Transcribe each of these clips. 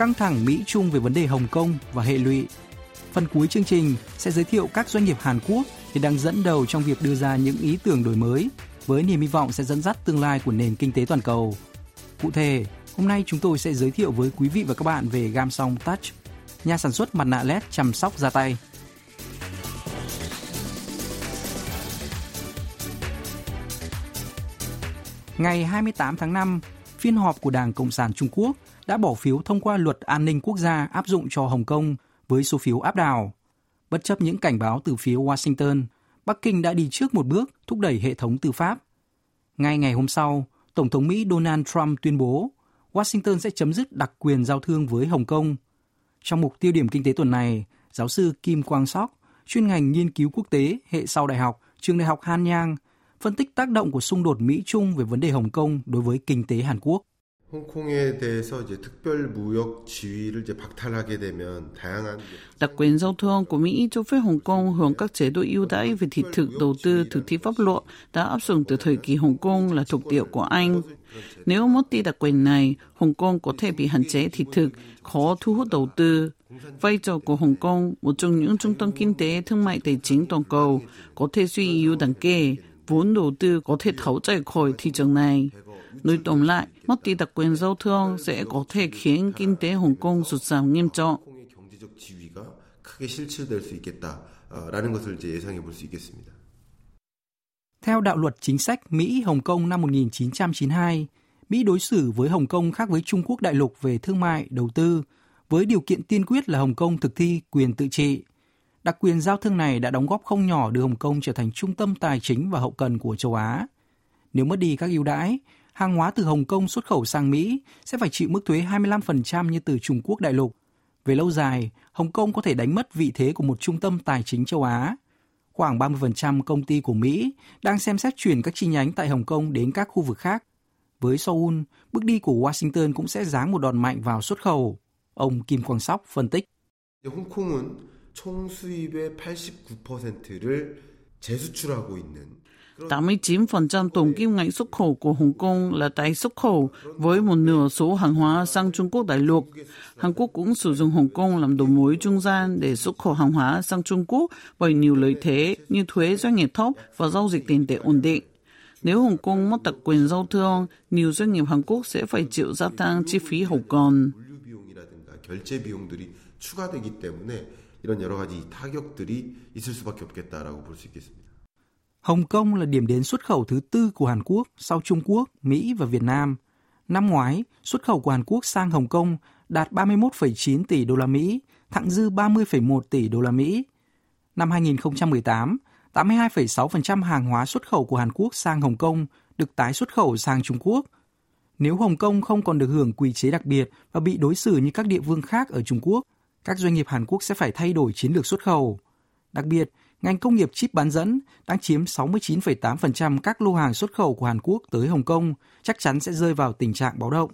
căng thẳng Mỹ Trung về vấn đề Hồng Kông và hệ lụy. Phần cuối chương trình sẽ giới thiệu các doanh nghiệp Hàn Quốc hiện đang dẫn đầu trong việc đưa ra những ý tưởng đổi mới với niềm hy vọng sẽ dẫn dắt tương lai của nền kinh tế toàn cầu. Cụ thể, hôm nay chúng tôi sẽ giới thiệu với quý vị và các bạn về Gamsong Touch, nhà sản xuất mặt nạ LED chăm sóc da tay. Ngày 28 tháng 5, phiên họp của Đảng Cộng sản Trung Quốc đã bỏ phiếu thông qua luật an ninh quốc gia áp dụng cho Hồng Kông với số phiếu áp đảo. Bất chấp những cảnh báo từ phía Washington, Bắc Kinh đã đi trước một bước thúc đẩy hệ thống tư pháp. Ngay ngày hôm sau, Tổng thống Mỹ Donald Trump tuyên bố Washington sẽ chấm dứt đặc quyền giao thương với Hồng Kông. Trong mục tiêu điểm kinh tế tuần này, giáo sư Kim Quang Sóc, chuyên ngành nghiên cứu quốc tế hệ sau đại học, trường đại học Hanyang, phân tích tác động của xung đột Mỹ-Trung về vấn đề Hồng Kông đối với kinh tế Hàn Quốc. Đặc quyền giao thương của Mỹ cho phép Hồng Kông hưởng các chế độ ưu đãi về thị thực đầu tư thực thi pháp luật đã áp dụng từ thời kỳ Hồng Kông là thuộc địa của Anh. Nếu mất đi đặc quyền này, Hồng Kông có thể bị hạn chế thị thực, khó thu hút đầu tư. Vai trò của Hồng Kông, một trong những trung tâm kinh tế thương mại tài chính toàn cầu, có thể suy yếu đáng kể 本 đầu tư có thể thấu chạy khỏi thị trường này. Nói tổng lại, mất đi đặc quyền giao thương sẽ có thể khiến kinh tế Hồng Kông sụt giảm nghiêm trọng. Theo đạo luật chính sách Mỹ-Hồng Kông năm 1992, Mỹ đối xử với Hồng Kông khác với Trung Quốc đại lục về thương mại, đầu tư, với điều kiện tiên quyết là Hồng Kông thực thi quyền tự trị. Đặc quyền giao thương này đã đóng góp không nhỏ đưa Hồng Kông trở thành trung tâm tài chính và hậu cần của châu Á. Nếu mất đi các ưu đãi, hàng hóa từ Hồng Kông xuất khẩu sang Mỹ sẽ phải chịu mức thuế 25% như từ Trung Quốc đại lục. Về lâu dài, Hồng Kông có thể đánh mất vị thế của một trung tâm tài chính châu Á. Khoảng 30% công ty của Mỹ đang xem xét chuyển các chi nhánh tại Hồng Kông đến các khu vực khác. Với Seoul, bước đi của Washington cũng sẽ giáng một đòn mạnh vào xuất khẩu. Ông Kim Quang Sóc phân tích. 홍콩은 총 수입의 89%를 재수출하고 있는 89% tổng kim ngạch xuất khẩu của Hồng Kông là tái xuất khẩu với một nửa số hàng hóa sang Trung Quốc đại lục. Hàn Quốc cũng sử dụng Hồng Kông làm đầu mối trung gian để xuất khẩu hàng hóa sang Trung Quốc bởi nhiều lợi thế như thuế doanh nghiệp thấp và giao dịch tiền tệ ổn định. Nếu Hồng Kông mất đặc quyền giao thương, nhiều doanh nghiệp Hàn Quốc sẽ phải chịu gia tăng chi phí hậu cần. 물류 비용이라든가 결제 비용들이 추가되기 때문에 이런 여러 가지 타격들이 있을 수밖에 없겠다라고 볼 수 있겠습니다. Hồng Kông là điểm đến xuất khẩu thứ tư của Hàn Quốc sau Trung Quốc, Mỹ và Việt Nam. Năm ngoái, xuất khẩu của Hàn Quốc sang Hồng Kông đạt 31,9 tỷ đô la Mỹ, thặng dư 30,1 tỷ đô la Mỹ. Năm 2018, 82,6% hàng hóa xuất khẩu của Hàn Quốc sang Hồng Kông được tái xuất khẩu sang Trung Quốc. Nếu Hồng Kông không còn được hưởng quy chế đặc biệt và bị đối xử như các địa phương khác ở Trung Quốc, các doanh nghiệp Hàn Quốc sẽ phải thay đổi chiến lược xuất khẩu. Đặc biệt, ngành công nghiệp chip bán dẫn đang chiếm 69,8% các lô hàng xuất khẩu của Hàn Quốc tới Hồng Kông, chắc chắn sẽ rơi vào tình trạng báo động.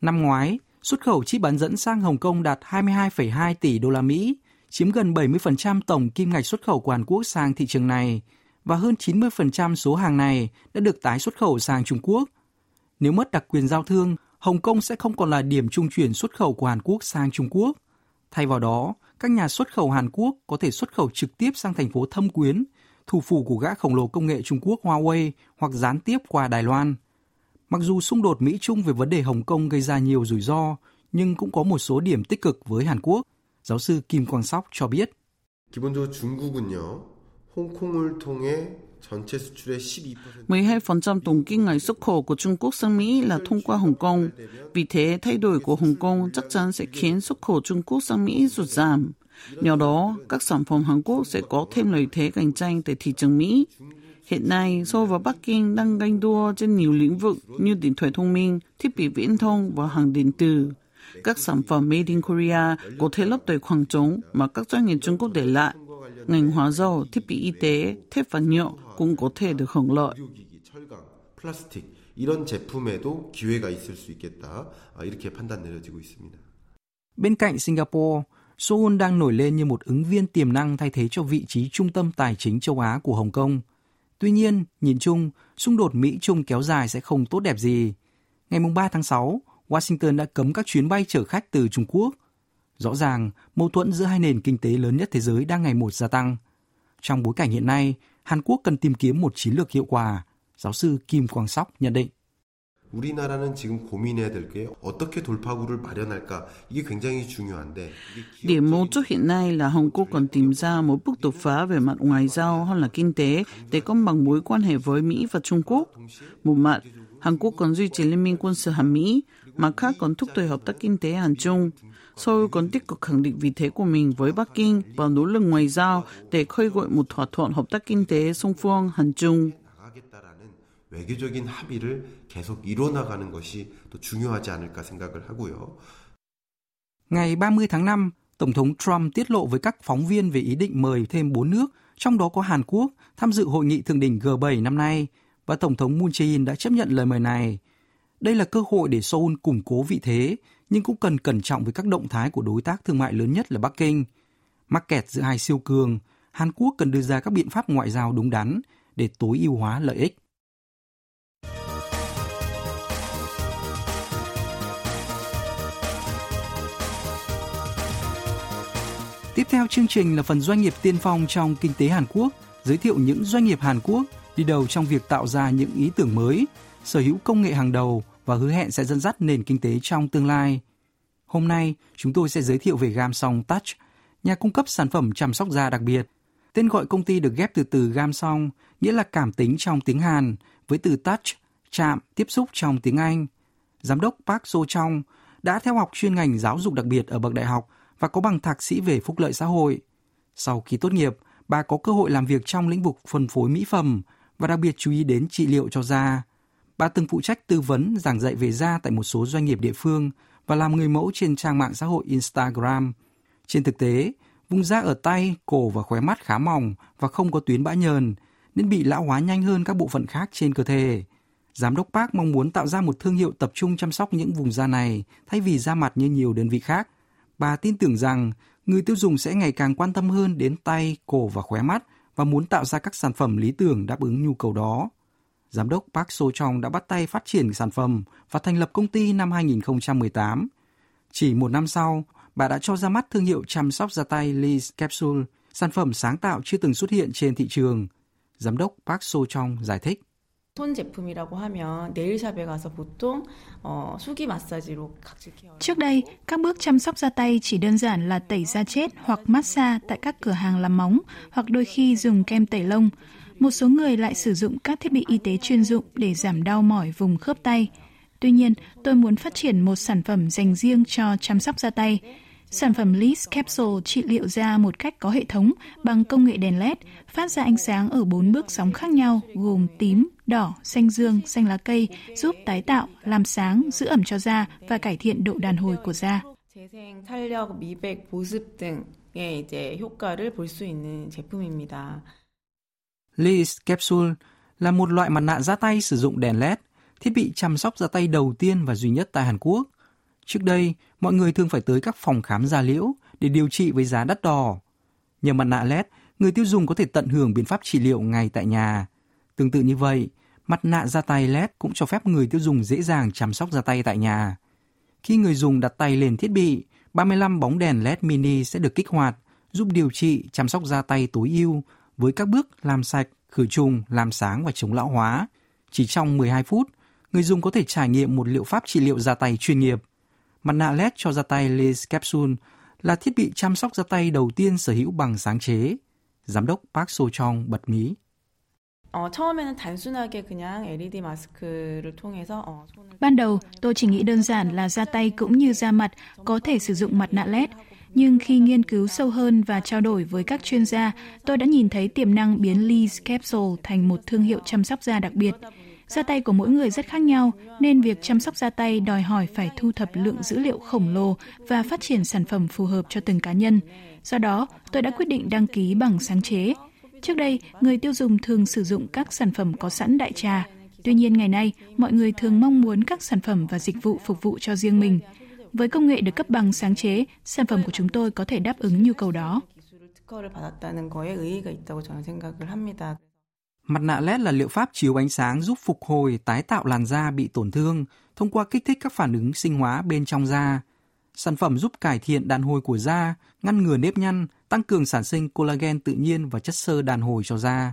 Năm ngoái, xuất khẩu chip bán dẫn sang Hồng Kông đạt 22,2 tỷ đô la Mỹ, chiếm gần 70% tổng kim ngạch xuất khẩu của Hàn Quốc sang thị trường này và hơn 90% số hàng này đã được tái xuất khẩu sang Trung Quốc. Nếu mất đặc quyền giao thương, Hồng Kông sẽ không còn là điểm trung chuyển xuất khẩu của Hàn Quốc sang Trung Quốc. Thay vào đó, các nhà xuất khẩu Hàn Quốc có thể xuất khẩu trực tiếp sang thành phố Thâm Quyến, thủ phủ của gã khổng lồ công nghệ Trung Quốc Huawei hoặc gián tiếp qua Đài Loan. Mặc dù xung đột Mỹ-Trung về vấn đề Hồng Kông gây ra nhiều rủi ro, nhưng cũng có một số điểm tích cực với Hàn Quốc. Giáo sư Kim Quang Sóc cho biết. 기본적으로 중국은요. 홍콩을 통해 전체 수출의 12% 12% tổng kim ngạch xuất khẩu của Trung Quốc sang Mỹ là thông qua Hồng Kông. Vì thế, thay đổi của Hồng Kông chắc chắn sẽ khiến xuất khẩu Trung Quốc sang Mỹ sụt giảm. Nhờ đó, các sản phẩm Hàn Quốc sẽ có thêm lợi thế cạnh tranh tại thị trường Mỹ. Hiện nay, Seoul và Bắc Kinh đang ganh đua trên nhiều lĩnh vực như điện thoại thông minh, thiết bị viễn thông và hàng điện tử. các sản phẩm made in Korea có thể lấp đầy khoảng trống mà các doanh nghiệp Trung Quốc để lại ngành hóa dầu, thiết bị y tế, thép và nhựa cũng có thể được hưởng lợi. Bên cạnh Singapore, Seoul đang nổi lên như một ứng viên tiềm năng thay thế cho vị trí trung tâm tài chính châu Á của Hồng Kông. Tuy nhiên, nhìn chung, xung đột Mỹ-Trung kéo dài sẽ không tốt đẹp gì. Ngày 3 tháng 6, Washington đã cấm các chuyến bay chở khách từ Trung Quốc – Rõ ràng, mâu thuẫn giữa hai nền kinh tế lớn nhất thế giới đang ngày một gia tăng. Trong bối cảnh hiện nay, Hàn Quốc cần tìm kiếm một chiến lược hiệu quả, giáo sư Kim Quang Sóc nhận định. 우리나라는 지금 고민해야 될게 어떻게 돌파구를 마련할까 이게 굉장히 중요한데 Điểm mấu chốt hiện nay là Hàn Quốc còn tìm ra một bước đột phá về mặt ngoại giao hơn là kinh tế để công bằng mối quan hệ với Mỹ và Trung Quốc. Một mặt, Hàn Quốc còn duy trì liên minh quân sự Hàn Mỹ, mặt khác còn thúc đẩy hợp tác kinh tế Hàn Trung. Seoul còn tích cực khẳng định vị thế của mình với Bắc Kinh và nỗ lực ngoại giao để khơi gợi một thỏa thuận hợp tác kinh tế song phương Hàn Trung. 외교적인 합의를 계속 이뤄나가는 것이 또 중요하지 않을까 생각을 하고요. Ngày 30 tháng 5, Tổng thống Trump tiết lộ với các phóng viên về ý định mời thêm 4 nước, trong đó có Hàn Quốc, tham dự hội nghị thượng đỉnh G7 năm nay, và Tổng thống Moon Jae-in đã chấp nhận lời mời này. Đây là cơ hội để Seoul củng cố vị thế, nhưng cũng cần cẩn trọng với các động thái của đối tác thương mại lớn nhất là Bắc Kinh. Mắc kẹt giữa hai siêu cường, Hàn Quốc cần đưa ra các biện pháp ngoại giao đúng đắn để tối ưu hóa lợi ích. Tiếp theo chương trình là phần doanh nghiệp tiên phong trong kinh tế Hàn Quốc, giới thiệu những doanh nghiệp Hàn Quốc đi đầu trong việc tạo ra những ý tưởng mới, sở hữu công nghệ hàng đầu và hứa hẹn sẽ dẫn dắt nền kinh tế trong tương lai. Hôm nay, chúng tôi sẽ giới thiệu về Gamsong Touch, nhà cung cấp sản phẩm chăm sóc da đặc biệt. Tên gọi công ty được ghép từ từ Gamsong, nghĩa là cảm tính trong tiếng Hàn, với từ touch, chạm, tiếp xúc trong tiếng Anh. Giám đốc Park So Trong đã theo học chuyên ngành giáo dục đặc biệt ở bậc đại học và có bằng thạc sĩ về phúc lợi xã hội. Sau khi tốt nghiệp, bà có cơ hội làm việc trong lĩnh vực phân phối mỹ phẩm và đặc biệt chú ý đến trị liệu cho da. Bà từng phụ trách tư vấn giảng dạy về da tại một số doanh nghiệp địa phương và làm người mẫu trên trang mạng xã hội Instagram. Trên thực tế, vùng da ở tay, cổ và khóe mắt khá mỏng và không có tuyến bã nhờn, nên bị lão hóa nhanh hơn các bộ phận khác trên cơ thể. Giám đốc Park mong muốn tạo ra một thương hiệu tập trung chăm sóc những vùng da này thay vì da mặt như nhiều đơn vị khác bà tin tưởng rằng người tiêu dùng sẽ ngày càng quan tâm hơn đến tay, cổ và khóe mắt và muốn tạo ra các sản phẩm lý tưởng đáp ứng nhu cầu đó giám đốc Park So Chong đã bắt tay phát triển sản phẩm và thành lập công ty năm 2018. Chỉ một năm sau, bà đã cho ra mắt thương hiệu chăm sóc da tay Lee Capsule, sản phẩm sáng tạo chưa từng xuất hiện trên thị trường. Giám đốc Park So Chong giải thích. Trước đây, các bước chăm sóc da tay chỉ đơn giản là tẩy da chết hoặc massage tại các cửa hàng làm móng hoặc đôi khi dùng kem tẩy lông. Một số người lại sử dụng các thiết bị y tế chuyên dụng để giảm đau mỏi vùng khớp tay. Tuy nhiên, tôi muốn phát triển một sản phẩm dành riêng cho chăm sóc da tay. Sản phẩm Liz Capsule trị liệu da một cách có hệ thống bằng công nghệ đèn LED, phát ra ánh sáng ở bốn bước sóng khác nhau gồm tím, đỏ, xanh dương, xanh lá cây, giúp tái tạo, làm sáng, giữ ẩm cho da và cải thiện độ đàn hồi của da. 재생, 탄력, 미백, 보습 등의 이제 효과를 볼 수 있는 제품입니다. Liz Capsule là một loại mặt nạ da tay sử dụng đèn LED, thiết bị chăm sóc da tay đầu tiên và duy nhất tại Hàn Quốc. Trước đây, mọi người thường phải tới các phòng khám da liễu để điều trị với giá đắt đỏ. Nhờ mặt nạ LED, người tiêu dùng có thể tận hưởng biện pháp trị liệu ngay tại nhà. Tương tự như vậy, mặt nạ da tay LED cũng cho phép người tiêu dùng dễ dàng chăm sóc da tay tại nhà. Khi người dùng đặt tay lên thiết bị, 35 bóng đèn LED mini sẽ được kích hoạt, giúp điều trị, chăm sóc da tay tối ưu với các bước làm sạch, khử trùng, làm sáng và chống lão hóa. Chỉ trong 12 phút, người dùng có thể trải nghiệm một liệu pháp trị liệu da tay chuyên nghiệp. Mặt nạ LED cho da tay Lace Capsule là thiết bị chăm sóc da tay đầu tiên sở hữu bằng sáng chế. Giám đốc Park So Chong bật mí. Ban đầu, tôi chỉ nghĩ đơn giản là da tay cũng như da mặt có thể sử dụng mặt nạ LED, nhưng khi nghiên cứu sâu hơn và trao đổi với các chuyên gia, tôi đã nhìn thấy tiềm năng biến Lee's Capsule thành một thương hiệu chăm sóc da đặc biệt. Da tay của mỗi người rất khác nhau, nên việc chăm sóc da tay đòi hỏi phải thu thập lượng dữ liệu khổng lồ và phát triển sản phẩm phù hợp cho từng cá nhân. Do đó, tôi đã quyết định đăng ký bằng sáng chế. Trước đây, người tiêu dùng thường sử dụng các sản phẩm có sẵn đại trà. Tuy nhiên ngày nay, mọi người thường mong muốn các sản phẩm và dịch vụ phục vụ cho riêng mình. Với công nghệ được cấp bằng sáng chế, sản phẩm của chúng tôi có thể đáp ứng nhu cầu đó. Mặt nạ LED là liệu pháp chiếu ánh sáng giúp phục hồi, tái tạo làn da bị tổn thương thông qua kích thích các phản ứng sinh hóa bên trong da. Sản phẩm giúp cải thiện đàn hồi của da, ngăn ngừa nếp nhăn, tăng cường sản sinh collagen tự nhiên và chất xơ đàn hồi cho da.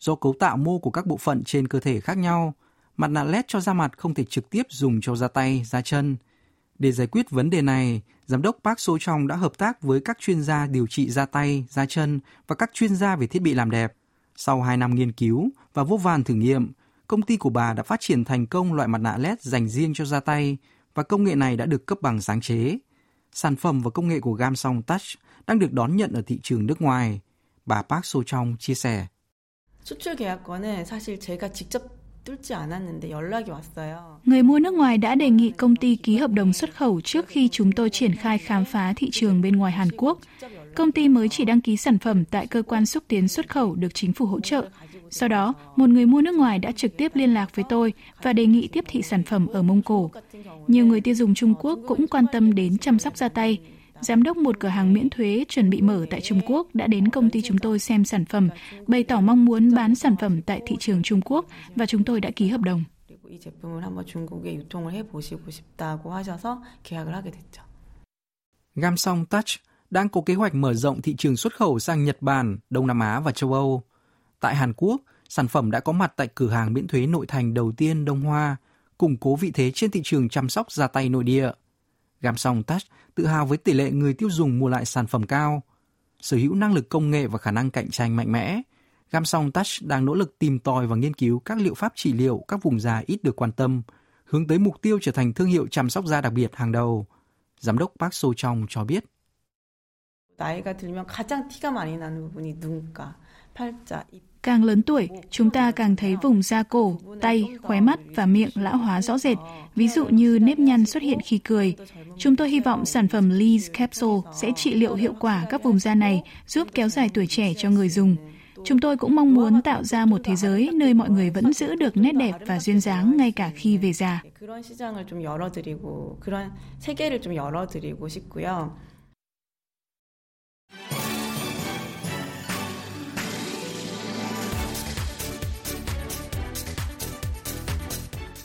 Do cấu tạo mô của các bộ phận trên cơ thể khác nhau, mặt nạ LED cho da mặt không thể trực tiếp dùng cho da tay, da chân. Để giải quyết vấn đề này, Giám đốc Park So Trong đã hợp tác với các chuyên gia điều trị da tay, da chân và các chuyên gia về thiết bị làm đẹp. Sau 2 năm nghiên cứu và vô vàn thử nghiệm, công ty của bà đã phát triển thành công loại mặt nạ LED dành riêng cho da tay và công nghệ này đã được cấp bằng sáng chế. Sản phẩm và công nghệ của Gamsong Touch đang được đón nhận ở thị trường nước ngoài. Bà Park So Trong chia sẻ. 수출 계약권은 사실 제가 직접 Người mua nước ngoài đã đề nghị công ty ký hợp đồng xuất khẩu trước khi chúng tôi triển khai khám phá thị trường bên ngoài Hàn Quốc. Công ty mới chỉ đăng ký sản phẩm tại cơ quan xúc tiến xuất khẩu được chính phủ hỗ trợ. Sau đó, một người mua nước ngoài đã trực tiếp liên lạc với tôi và đề nghị tiếp thị sản phẩm ở Mông Cổ. Nhiều người tiêu dùng Trung Quốc cũng quan tâm đến chăm sóc da tay. Giám đốc một cửa hàng miễn thuế chuẩn bị mở tại Trung Quốc đã đến công ty chúng tôi xem sản phẩm, bày tỏ mong muốn bán sản phẩm tại thị trường Trung Quốc và chúng tôi đã ký hợp đồng. Gamsong Touch đang có kế hoạch mở rộng thị trường xuất khẩu sang Nhật Bản, Đông Nam Á và châu Âu. Tại Hàn Quốc, sản phẩm đã có mặt tại cửa hàng miễn thuế nội thành đầu tiên Đông Hoa, củng cố vị thế trên thị trường chăm sóc da tay nội địa. Gamsong Touch tự hào với tỷ lệ người tiêu dùng mua lại sản phẩm cao, sở hữu năng lực công nghệ và khả năng cạnh tranh mạnh mẽ. Gamsong Touch đang nỗ lực tìm tòi và nghiên cứu các liệu pháp trị liệu các vùng da ít được quan tâm, hướng tới mục tiêu trở thành thương hiệu chăm sóc da đặc biệt hàng đầu. Giám đốc Park So Trong cho biết. 나이가 들면 가장 티가 많이 나는 부분이 눈가, 팔자, 입. Càng lớn tuổi, chúng ta càng thấy vùng da cổ, tay, khóe mắt và miệng lão hóa rõ rệt, ví dụ như nếp nhăn xuất hiện khi cười. Chúng tôi hy vọng sản phẩm Lee's Capsule sẽ trị liệu hiệu quả các vùng da này, giúp kéo dài tuổi trẻ cho người dùng. Chúng tôi cũng mong muốn tạo ra một thế giới nơi mọi người vẫn giữ được nét đẹp và duyên dáng ngay cả khi về già.